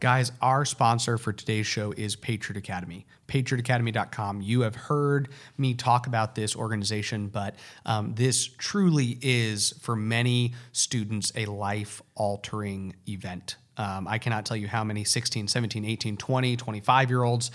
Guys, our sponsor for today's show is Patriot Academy. PatriotAcademy.com. You have heard me talk about this organization, but um, this truly is, for many students, a life altering event. Um, I cannot tell you how many 16, 17, 18, 20, 25 year olds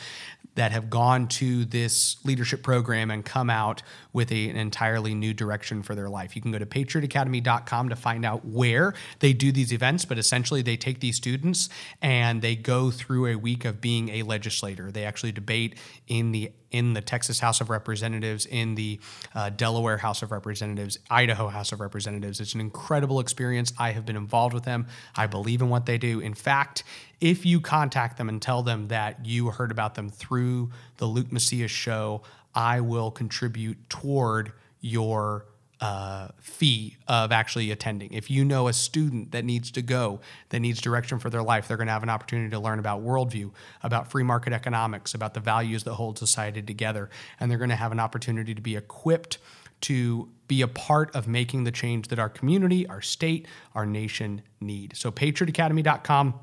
that have gone to this leadership program and come out with a, an entirely new direction for their life. You can go to patriotacademy.com to find out where they do these events, but essentially they take these students and they go through a week of being a legislator. They actually debate in the in the Texas House of Representatives, in the uh, Delaware House of Representatives, Idaho House of Representatives. It's an incredible experience. I have been involved with them. I believe in what they do. In fact, if you contact them and tell them that you heard about them through the Luke Macias show, I will contribute toward your uh, fee of actually attending. If you know a student that needs to go, that needs direction for their life, they're going to have an opportunity to learn about worldview, about free market economics, about the values that hold society together, and they're going to have an opportunity to be equipped to be a part of making the change that our community, our state, our nation need. So, patriotacademy.com.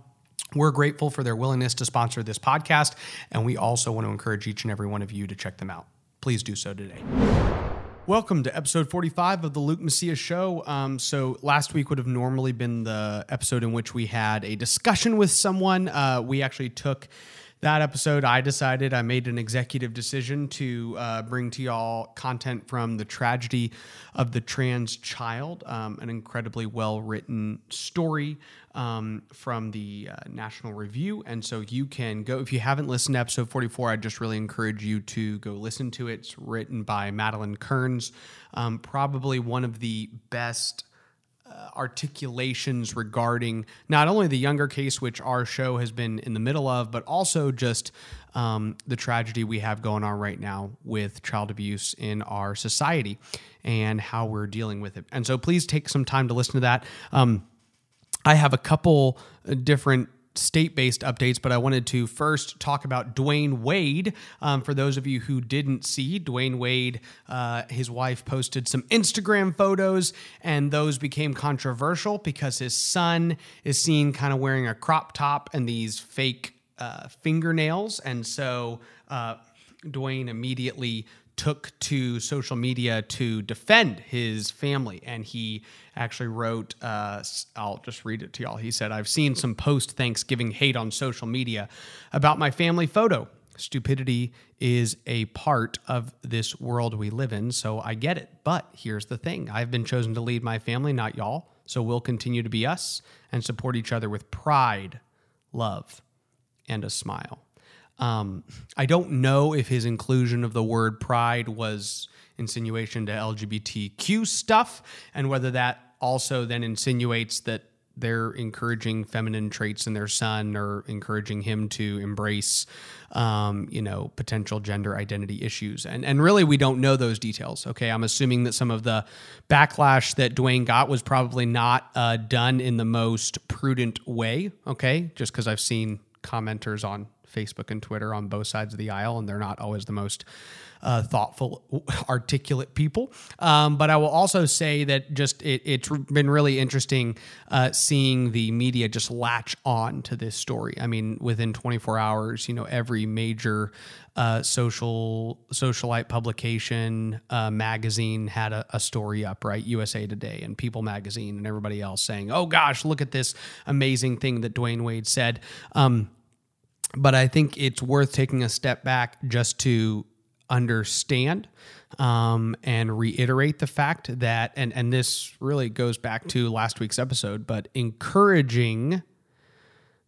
We're grateful for their willingness to sponsor this podcast, and we also want to encourage each and every one of you to check them out. Please do so today. Welcome to episode 45 of the Luke Macias Show. Um, so, last week would have normally been the episode in which we had a discussion with someone. Uh, we actually took that episode, I decided I made an executive decision to uh, bring to y'all content from the tragedy of the trans child, um, an incredibly well written story um, from the uh, National Review. And so you can go, if you haven't listened to episode 44, I just really encourage you to go listen to it. It's written by Madeleine Kearns, um, probably one of the best articulations regarding not only the younger case, which our show has been in the middle of, but also just um, the tragedy we have going on right now with child abuse in our society and how we're dealing with it. And so please take some time to listen to that. Um, I have a couple different state based updates, but I wanted to first talk about Dwyane Wade. Um, for those of you who didn't see, Dwyane Wade, uh, his wife posted some Instagram photos, and those became controversial because his son is seen kind of wearing a crop top and these fake uh, fingernails. And so uh, Dwyane immediately took to social media to defend his family. And he actually wrote, uh, I'll just read it to y'all. He said, I've seen some post Thanksgiving hate on social media about my family photo. Stupidity is a part of this world we live in, so I get it. But here's the thing I've been chosen to lead my family, not y'all. So we'll continue to be us and support each other with pride, love, and a smile. Um, I don't know if his inclusion of the word pride was insinuation to LGBTQ stuff, and whether that also then insinuates that they're encouraging feminine traits in their son or encouraging him to embrace, um, you know, potential gender identity issues. And and really, we don't know those details. Okay, I'm assuming that some of the backlash that Dwyane got was probably not uh, done in the most prudent way. Okay, just because I've seen commenters on Facebook and Twitter on both sides of the aisle, and they're not always the most uh, thoughtful, articulate people. Um, but I will also say that just it, has been really interesting uh, seeing the media just latch on to this story. I mean, within 24 hours, you know, every major uh, social socialite publication uh, magazine had a, a, story up, right? USA Today and People Magazine and everybody else saying, "Oh gosh, look at this amazing thing that Dwyane Wade said." Um, but I think it's worth taking a step back just to understand um, and reiterate the fact that, and, and this really goes back to last week's episode, but encouraging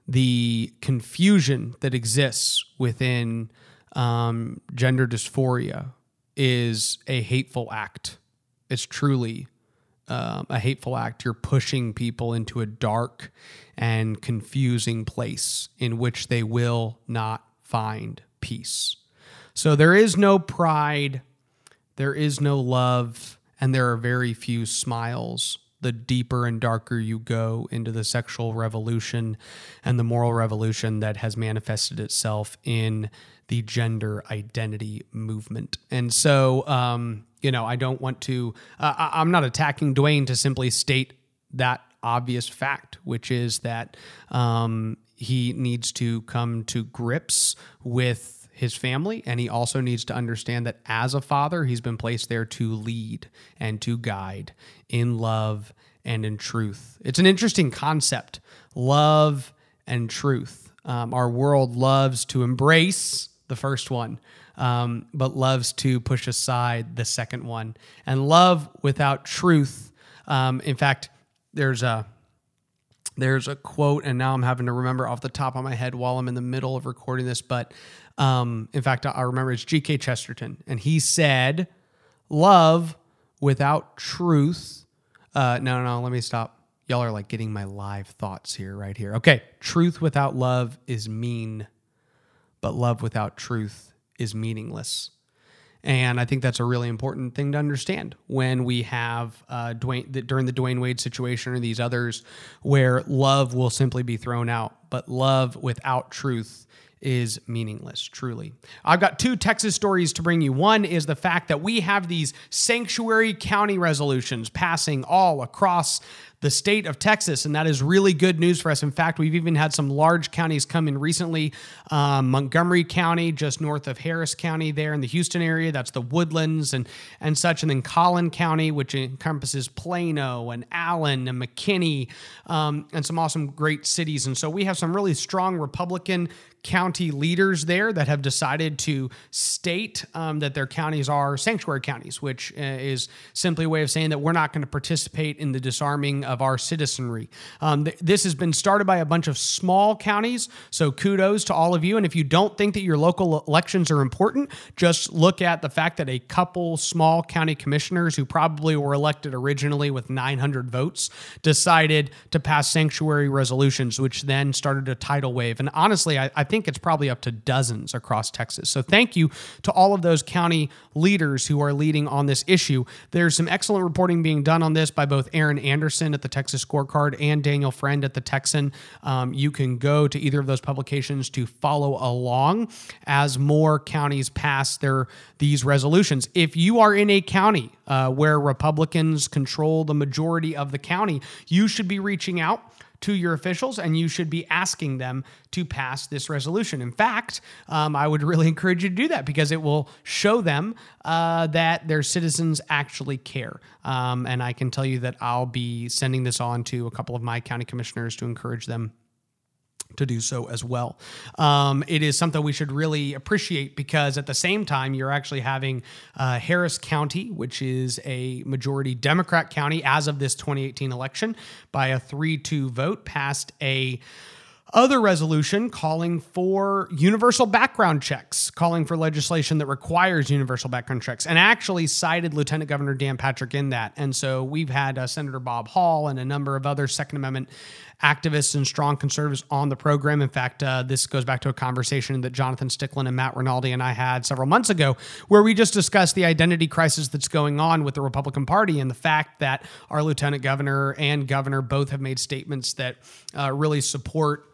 the confusion that exists within um, gender dysphoria is a hateful act. It's truly um, a hateful act. You're pushing people into a dark and confusing place in which they will not find peace. So there is no pride, there is no love, and there are very few smiles the deeper and darker you go into the sexual revolution and the moral revolution that has manifested itself in the gender identity movement. And so, um, you know, I don't want to, uh, I'm not attacking Dwyane to simply state that obvious fact, which is that um, he needs to come to grips with his family and he also needs to understand that as a father he's been placed there to lead and to guide in love and in truth. It's an interesting concept. Love and truth. Um, our world loves to embrace the first one um, but loves to push aside the second one and love without truth um, in fact there's a there's a quote, and now I'm having to remember off the top of my head while I'm in the middle of recording this. But um, in fact, I remember it's G.K. Chesterton, and he said, "Love without truth." Uh, no, no. Let me stop. Y'all are like getting my live thoughts here, right here. Okay, truth without love is mean, but love without truth is meaningless. And I think that's a really important thing to understand when we have uh, Dwyane during the Dwyane Wade situation or these others where love will simply be thrown out, but love without truth is meaningless, truly. I've got two Texas stories to bring you. One is the fact that we have these sanctuary county resolutions passing all across the state of Texas, and that is really good news for us. In fact, we've even had some large counties come in recently. Um, Montgomery County, just north of Harris County, there in the Houston area, that's the Woodlands and and such, and then Collin County, which encompasses Plano and Allen and McKinney, um, and some awesome great cities. And so we have some really strong Republican county leaders there that have decided to state um, that their counties are sanctuary counties, which uh, is simply a way of saying that we're not going to participate in the disarming of our citizenry. Um, th- this has been started by a bunch of small counties, so kudos to all of you. And if you don't think that your local elections are important, just look at the fact that a couple small county commissioners who probably were elected originally with 900 votes decided to pass sanctuary resolutions, which then started a tidal wave. And honestly, I, I think it's probably up to dozens across Texas. So thank you to all of those county leaders who are leading on this issue. There's some excellent reporting being done on this by both Erin Anderson at the Texas Scorecard and Daniel Friend at the Texan. Um, you can go to either of those publications to follow along as more counties pass their these resolutions. If you are in a county uh, where Republicans control the majority of the county, you should be reaching out to your officials and you should be asking them to pass this resolution. In fact, um, I would really encourage you to do that because it will show them uh, that their citizens actually care. Um, and I can tell you that I'll be sending this on to a couple of my county commissioners to encourage them to do so as well. Um, it is something we should really appreciate because at the same time, you're actually having uh, Harris County, which is a majority Democrat county as of this 2018 election, by a 3 2 vote, passed a other resolution calling for universal background checks, calling for legislation that requires universal background checks, and actually cited Lieutenant Governor Dan Patrick in that. And so we've had uh, Senator Bob Hall and a number of other Second Amendment activists and strong conservatives on the program. In fact, uh, this goes back to a conversation that Jonathan Stickland and Matt Rinaldi and I had several months ago, where we just discussed the identity crisis that's going on with the Republican Party and the fact that our lieutenant governor and governor both have made statements that uh, really support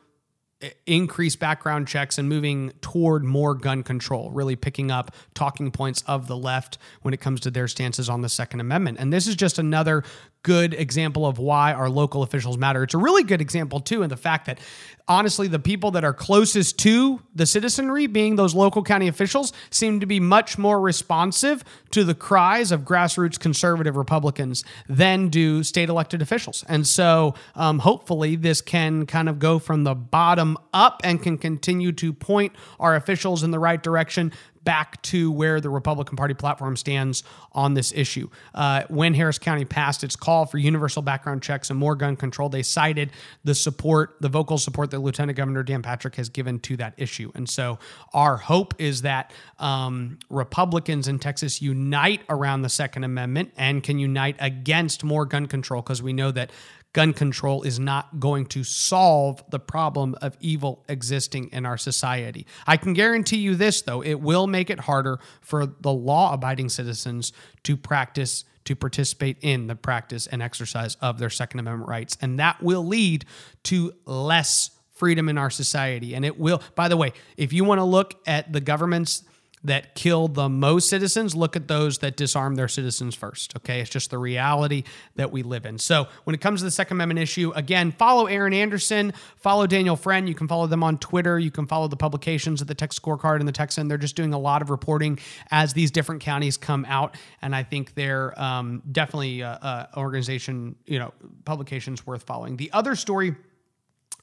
increase background checks and moving toward more gun control, really picking up talking points of the left when it comes to their stances on the Second Amendment. And this is just another good example of why our local officials matter. It's a really good example, too, in the fact that honestly, the people that are closest to the citizenry, being those local county officials, seem to be much more responsive to the cries of grassroots conservative Republicans than do state elected officials. And so um, hopefully, this can kind of go from the bottom up and can continue to point our officials in the right direction back to where the Republican Party platform stands on this issue. Uh, when Harris County passed its call for universal background checks and more gun control, they cited the support, the vocal support that Lieutenant Governor Dan Patrick has given to that issue. And so our hope is that um, Republicans in Texas unite around the Second Amendment and can unite against more gun control because we know that gun control is not going to solve the problem of evil existing in our society. I can guarantee you this, though, it will make it harder for the law abiding citizens to practice. To participate in the practice and exercise of their Second Amendment rights. And that will lead to less freedom in our society. And it will, by the way, if you want to look at the governments that kill the most citizens, look at those that disarm their citizens first. Okay. It's just the reality that we live in. So when it comes to the Second Amendment issue, again, follow Erin Anderson, follow Daniel Friend. You can follow them on Twitter. You can follow the publications of the Texas Scorecard and the Texan. They're just doing a lot of reporting as these different counties come out. And I think they're um, definitely an organization, you know, publications worth following. The other story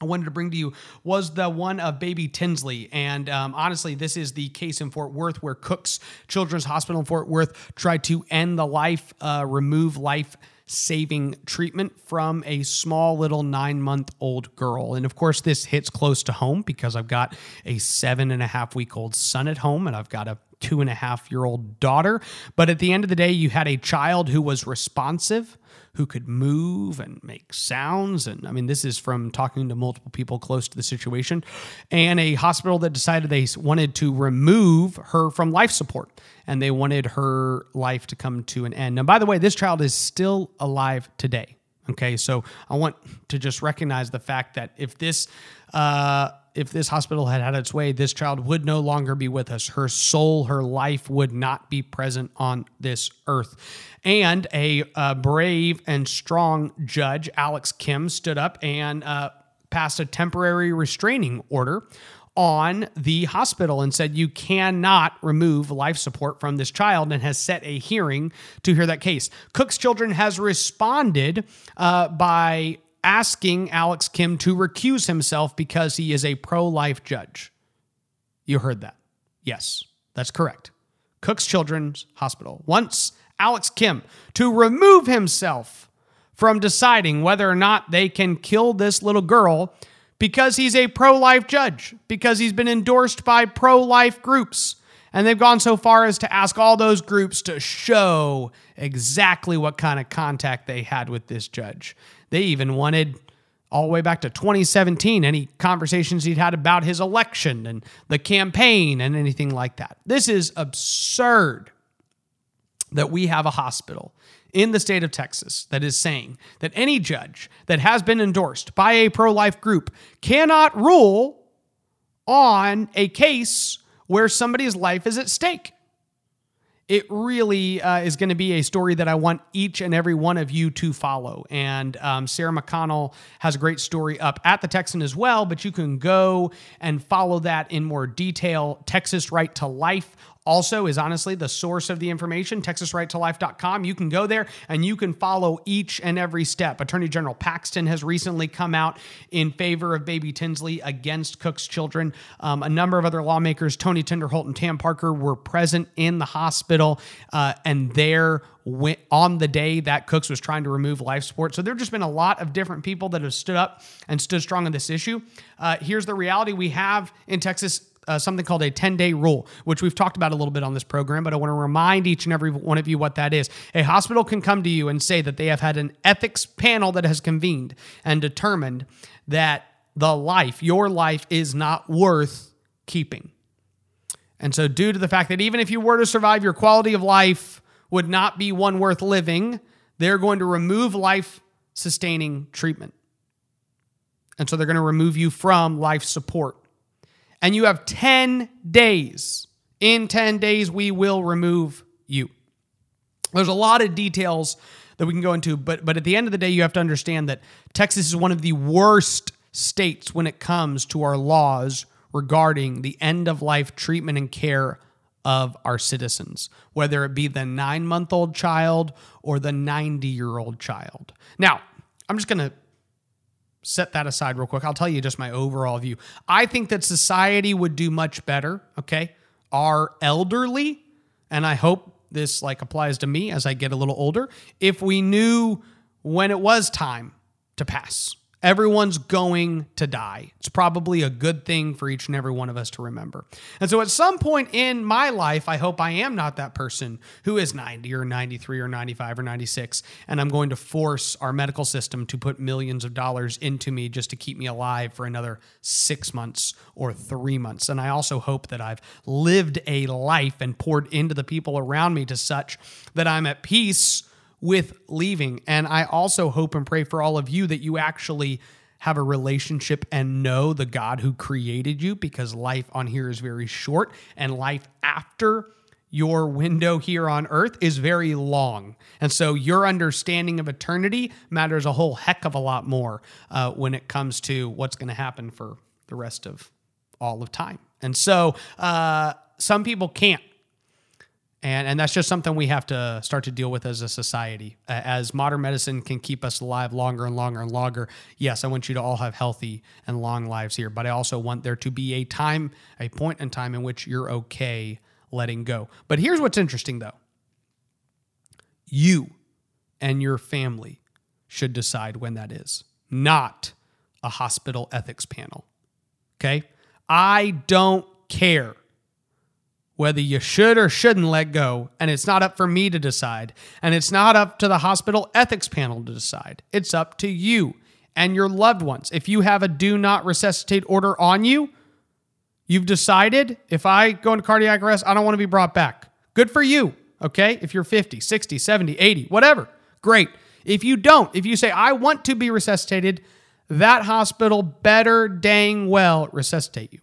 I wanted to bring to you was the one of baby Tinsley. And um, honestly, this is the case in Fort Worth where Cook's Children's Hospital in Fort Worth tried to end the life, uh, remove life saving treatment from a small little nine month old girl. And of course, this hits close to home because I've got a seven and a half week old son at home and I've got a two and a half year old daughter. But at the end of the day, you had a child who was responsive who could move and make sounds. And I mean, this is from talking to multiple people close to the situation, and a hospital that decided they wanted to remove her from life support and they wanted her life to come to an end. Now, by the way, this child is still alive today. Okay, so I want to just recognize the fact that if this, uh, if this hospital had had its way, this child would no longer be with us. Her soul, her life would not be present on this earth. And a, a brave and strong judge, Alex Kim, stood up and uh, passed a temporary restraining order on the hospital and said you cannot remove life support from this child and has set a hearing to hear that case. Cook's Children has responded uh, by asking Alex Kim to recuse himself because he is a pro life judge. You heard that. Yes, that's correct. Cook's Children's Hospital wants Alex Kim to remove himself from deciding whether or not they can kill this little girl because he's a pro life judge, because he's been endorsed by pro life groups. And they've gone so far as to ask all those groups to show exactly what kind of contact they had with this judge. They even wanted all the way back to 2017 any conversations he'd had about his election and the campaign and anything like that. This is absurd that we have a hospital in the state of Texas that is saying that any judge that has been endorsed by a pro life group cannot rule on a case where somebody's life is at stake it really uh, is going to be a story that I want each and every one of you to follow. And um, Sarah McConnell has a great story up at the Texan as well, but you can go and follow that in more detail. Texas Right to Life also is honestly the source of the information, texasrighttolife.com. You can go there and you can follow each and every step. Attorney General Paxton has recently come out in favor of baby Tinsley against Cook's children. Um, a number of other lawmakers, Tony Tinderholt and Tan Parker, were present in the hospital uh, and there went on the day that Cooks was trying to remove life support. So there have just been a lot of different people that have stood up and stood strong on this issue. Uh, here's the reality we have in Texas uh, something called a 10 day rule, which we've talked about a little bit on this program, but I want to remind each and every one of you what that is. A hospital can come to you and say that they have had an ethics panel that has convened and determined that the life, your life, is not worth keeping. And so, due to the fact that even if you were to survive, your quality of life would not be one worth living, they're going to remove life sustaining treatment. And so, they're going to remove you from life support and you have 10 days. In 10 days, we will remove you. There's a lot of details that we can go into, but, but at the end of the day, you have to understand that Texas is one of the worst states when it comes to our laws regarding the end of life treatment and care of our citizens, whether it be the nine month old child or the 90 year old child. Now, I'm just going to set that aside real quick. I'll tell you just my overall view. I think that society would do much better, okay? Our elderly, and I hope this like applies to me as I get a little older, if we knew when it was time to pass Everyone's going to die. It's probably a good thing for each and every one of us to remember. And so, at some point in my life, I hope I am not that person who is 90 or 93 or 95 or 96, and I'm going to force our medical system to put millions of dollars into me just to keep me alive for another six months or three months. And I also hope that I've lived a life and poured into the people around me to such that I'm at peace with leaving. And I also hope and pray for all of you that you actually have a relationship and know the God who created you because life on here is very short and life after your window here on earth is very long. And so your understanding of eternity matters a whole heck of a lot more uh, when it comes to what's going to happen for the rest of all of time. And so uh, some people can't and and that's just something we have to start to deal with as a society. As modern medicine can keep us alive longer and longer and longer. Yes, I want you to all have healthy and long lives here, but I also want there to be a time, a point in time in which you're okay letting go. But here's what's interesting though. You and your family should decide when that is, not a hospital ethics panel. Okay? I don't care whether you should or shouldn't let go, and it's not up for me to decide, and it's not up to the hospital ethics panel to decide. It's up to you and your loved ones. If you have a do not resuscitate order on you, you've decided if I go into cardiac arrest, I don't want to be brought back. Good for you, okay? If you're 50, 60, 70, 80, whatever, great. If you don't, if you say, I want to be resuscitated, that hospital better dang well resuscitate you.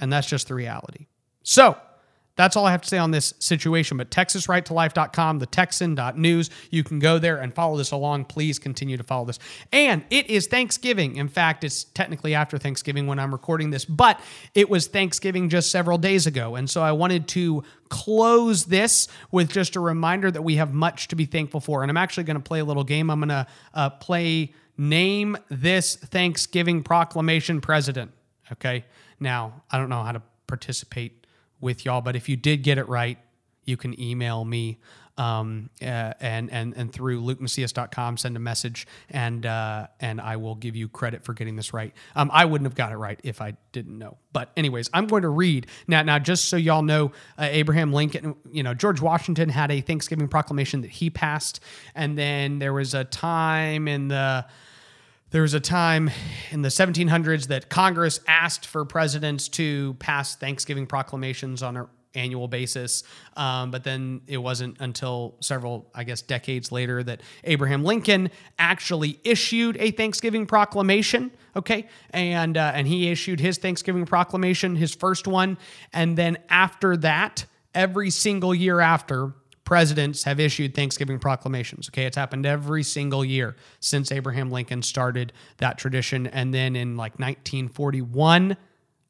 And that's just the reality. So that's all I have to say on this situation. But TexasRightToLife.com, the Texan.news, you can go there and follow this along. Please continue to follow this. And it is Thanksgiving. In fact, it's technically after Thanksgiving when I'm recording this, but it was Thanksgiving just several days ago. And so I wanted to close this with just a reminder that we have much to be thankful for. And I'm actually going to play a little game. I'm going to uh, play Name This Thanksgiving Proclamation President. Okay. Now, I don't know how to participate with y'all. But if you did get it right, you can email me um, uh, and and and through lukemacias.com send a message and uh, and I will give you credit for getting this right. Um, I wouldn't have got it right if I didn't know. But anyways, I'm going to read now. Now, just so y'all know, uh, Abraham Lincoln, you know, George Washington had a Thanksgiving proclamation that he passed, and then there was a time in the there was a time in the 1700s that Congress asked for presidents to pass Thanksgiving proclamations on an annual basis. Um, but then it wasn't until several, I guess, decades later that Abraham Lincoln actually issued a Thanksgiving proclamation. Okay, and uh, and he issued his Thanksgiving proclamation, his first one, and then after that, every single year after presidents have issued Thanksgiving proclamations. Okay, it's happened every single year since Abraham Lincoln started that tradition. And then in like 1941,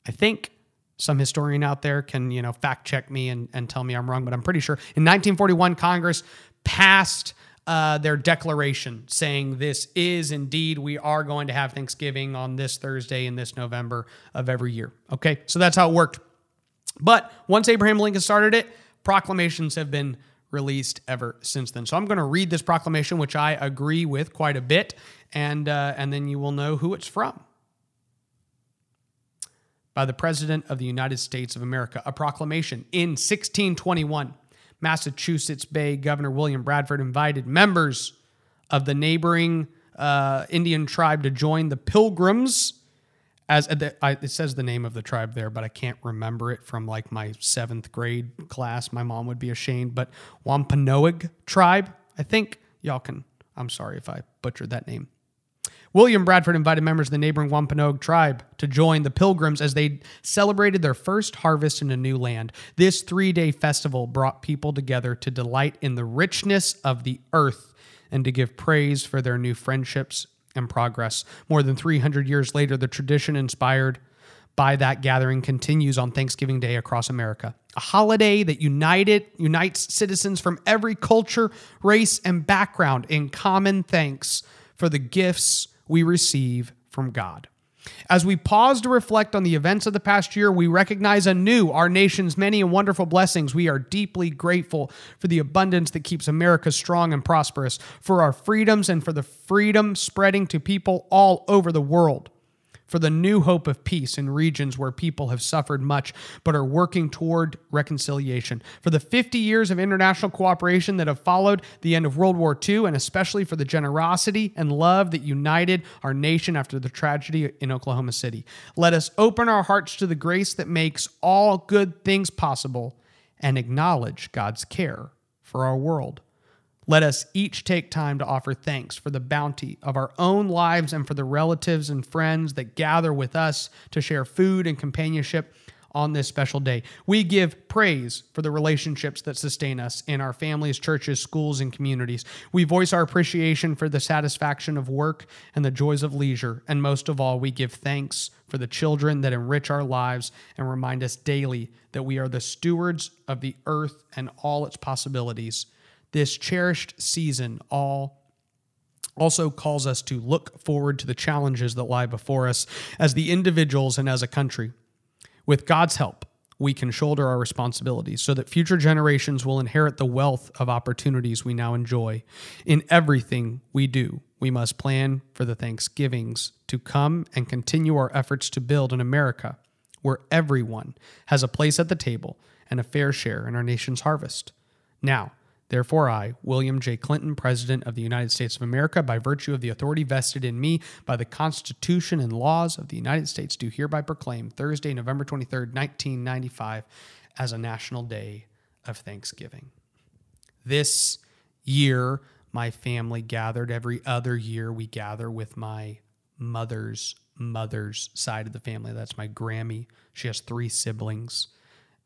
I think some historian out there can, you know, fact check me and, and tell me I'm wrong, but I'm pretty sure in 1941, Congress passed uh, their declaration saying this is indeed, we are going to have Thanksgiving on this Thursday in this November of every year. Okay, so that's how it worked. But once Abraham Lincoln started it, proclamations have been released ever since then. So I'm going to read this proclamation, which I agree with quite a bit, and, uh, and then you will know who it's from. By the President of the United States of America, a proclamation in 1621. Massachusetts Bay Governor William Bradford invited members of the neighboring uh, Indian tribe to join the Pilgrims as uh, I, it says the name of the tribe there, but I can't remember it from like my seventh grade class. My mom would be ashamed, but Wampanoag tribe, I think y'all can. I'm sorry if I butchered that name. William Bradford invited members of the neighboring Wampanoag tribe to join the Pilgrims as they celebrated their first harvest in a new land. This three day festival brought people together to delight in the richness of the earth and to give praise for their new friendships and progress. More than 300 years later, the tradition inspired by that gathering continues on Thanksgiving Day across America. A holiday that united unites citizens from every culture, race, and background in common thanks for the gifts we receive from God. As we pause to reflect on the events of the past year, we recognize anew our nation's many and wonderful blessings. We are deeply grateful for the abundance that keeps America strong and prosperous, for our freedoms, and for the freedom spreading to people all over the world for the new hope of peace in regions where people have suffered much but are working toward reconciliation, for the 50 years of international cooperation that have followed the end of World War II, and especially for the generosity and love that united our nation after the tragedy in Oklahoma City. Let us open our hearts to the grace that makes all good things possible and acknowledge God's care for our world. Let us each take time to offer thanks for the bounty of our own lives and for the relatives and friends that gather with us to share food and companionship on this special day. We give praise for the relationships that sustain us in our families, churches, schools, and communities. We voice our appreciation for the satisfaction of work and the joys of leisure. And most of all, we give thanks for the children that enrich our lives and remind us daily that we are the stewards of the earth and all its possibilities this cherished season all also calls us to look forward to the challenges that lie before us as the individuals and as a country. With God's help, we can shoulder our responsibilities so that future generations will inherit the wealth of opportunities we now enjoy. In everything we do, we must plan for the Thanksgivings to come and continue our efforts to build an America where everyone has a place at the table and a fair share in our nation's harvest. Now, Therefore, I, William J. Clinton, President of the United States of America, by virtue of the authority vested in me by the Constitution and laws of the United States, do hereby proclaim Thursday, November 23rd, 1995, as a national day of Thanksgiving. This year, my family gathered. Every other year, we gather with my mother's mother's side of the family. That's my Grammy. She has three siblings,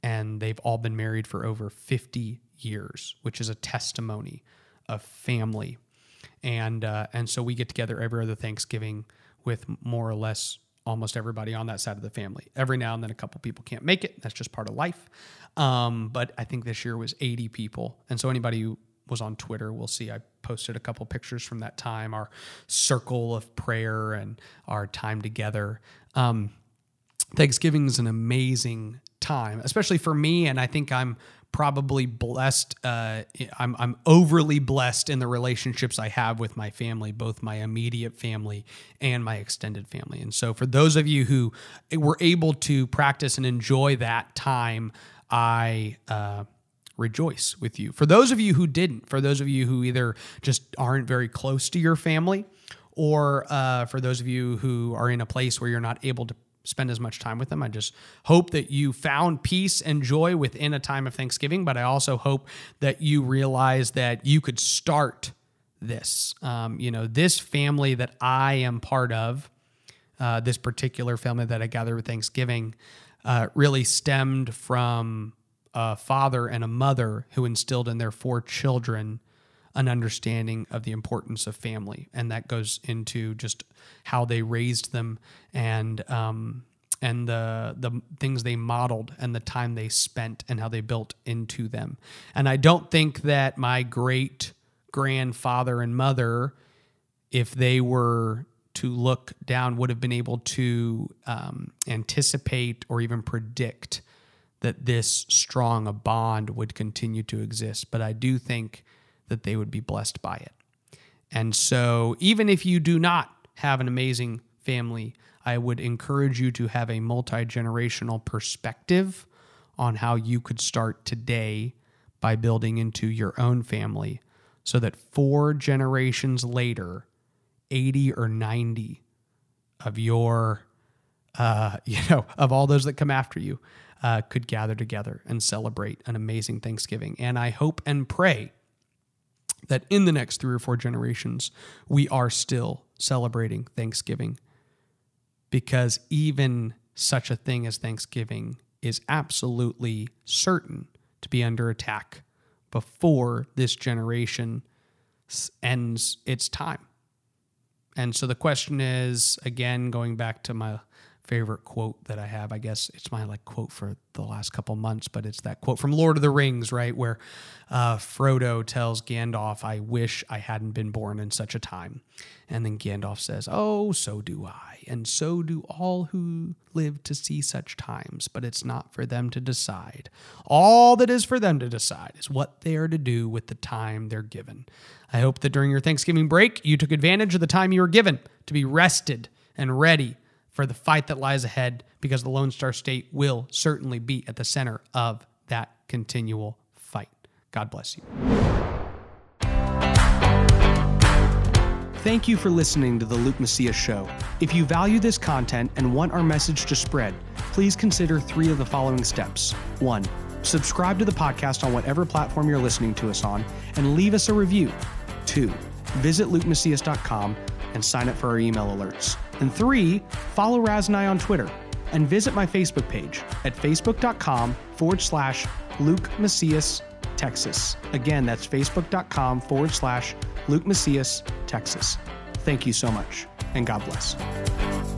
and they've all been married for over 50 years, which is a testimony of family. And uh, and so we get together every other Thanksgiving with more or less almost everybody on that side of the family. Every now and then, a couple people can't make it. That's just part of life. Um, but I think this year was 80 people, and so anybody who was on Twitter will see I posted a couple pictures from that time, our circle of prayer and our time together. Um, Thanksgiving is an amazing time, especially for me, and I think I'm probably blessed. Uh, I'm, I'm overly blessed in the relationships I have with my family, both my immediate family and my extended family. And so, for those of you who were able to practice and enjoy that time, I uh, rejoice with you. For those of you who didn't, for those of you who either just aren't very close to your family, or uh, for those of you who are in a place where you're not able to spend as much time with them. I just hope that you found peace and joy within a time of Thanksgiving, but I also hope that you realize that you could start this. Um, you know, this family that I am part of, uh, this particular family that I gather with Thanksgiving, uh, really stemmed from a father and a mother who instilled in their four children an understanding of the importance of family, and that goes into just how they raised them and um, and the the things they modeled and the time they spent and how they built into them. And I don't think that my great grandfather and mother, if they were to look down, would have been able to um, anticipate or even predict that this strong a bond would continue to exist. But I do think that they would be blessed by it. And so, even if you do not have an amazing family, I would encourage you to have a multi generational perspective on how you could start today by building into your own family so that four generations later, 80 or 90 of your, uh, you know, of all those that come after you, uh, could gather together and celebrate an amazing Thanksgiving. And I hope and pray that in the next three or four generations, we are still celebrating Thanksgiving because even such a thing as Thanksgiving is absolutely certain to be under attack before this generation ends its time. And so the question is again, going back to my favorite quote that I have. I guess it's my like quote for the last couple months, but it's that quote from Lord of the Rings, right, where uh, Frodo tells Gandalf, "I wish I hadn't been born in such a time," and then Gandalf says, "Oh, so do I, and so do all who live to see such times. But it's not for them to decide. All that is for them to decide is what they are to do with the time they're given." I hope that during your Thanksgiving break, you took advantage of the time you were given to be rested and ready for the fight that lies ahead because the Lone Star State will certainly be at the center of that continual fight. God bless you. Thank you for listening to the Luke Macias Show. If you value this content and want our message to spread, please consider three of the following steps. One, subscribe to the podcast on whatever platform you're listening to us on and leave us a review. Two, visit lukemacias.com and sign up for our email alerts. And three, follow Raz and I on Twitter and visit my Facebook page at facebook.com forward slash Luke Macias, Texas. Again, that's facebook.com forward slash Luke Macias, Texas. Thank you so much, and God bless.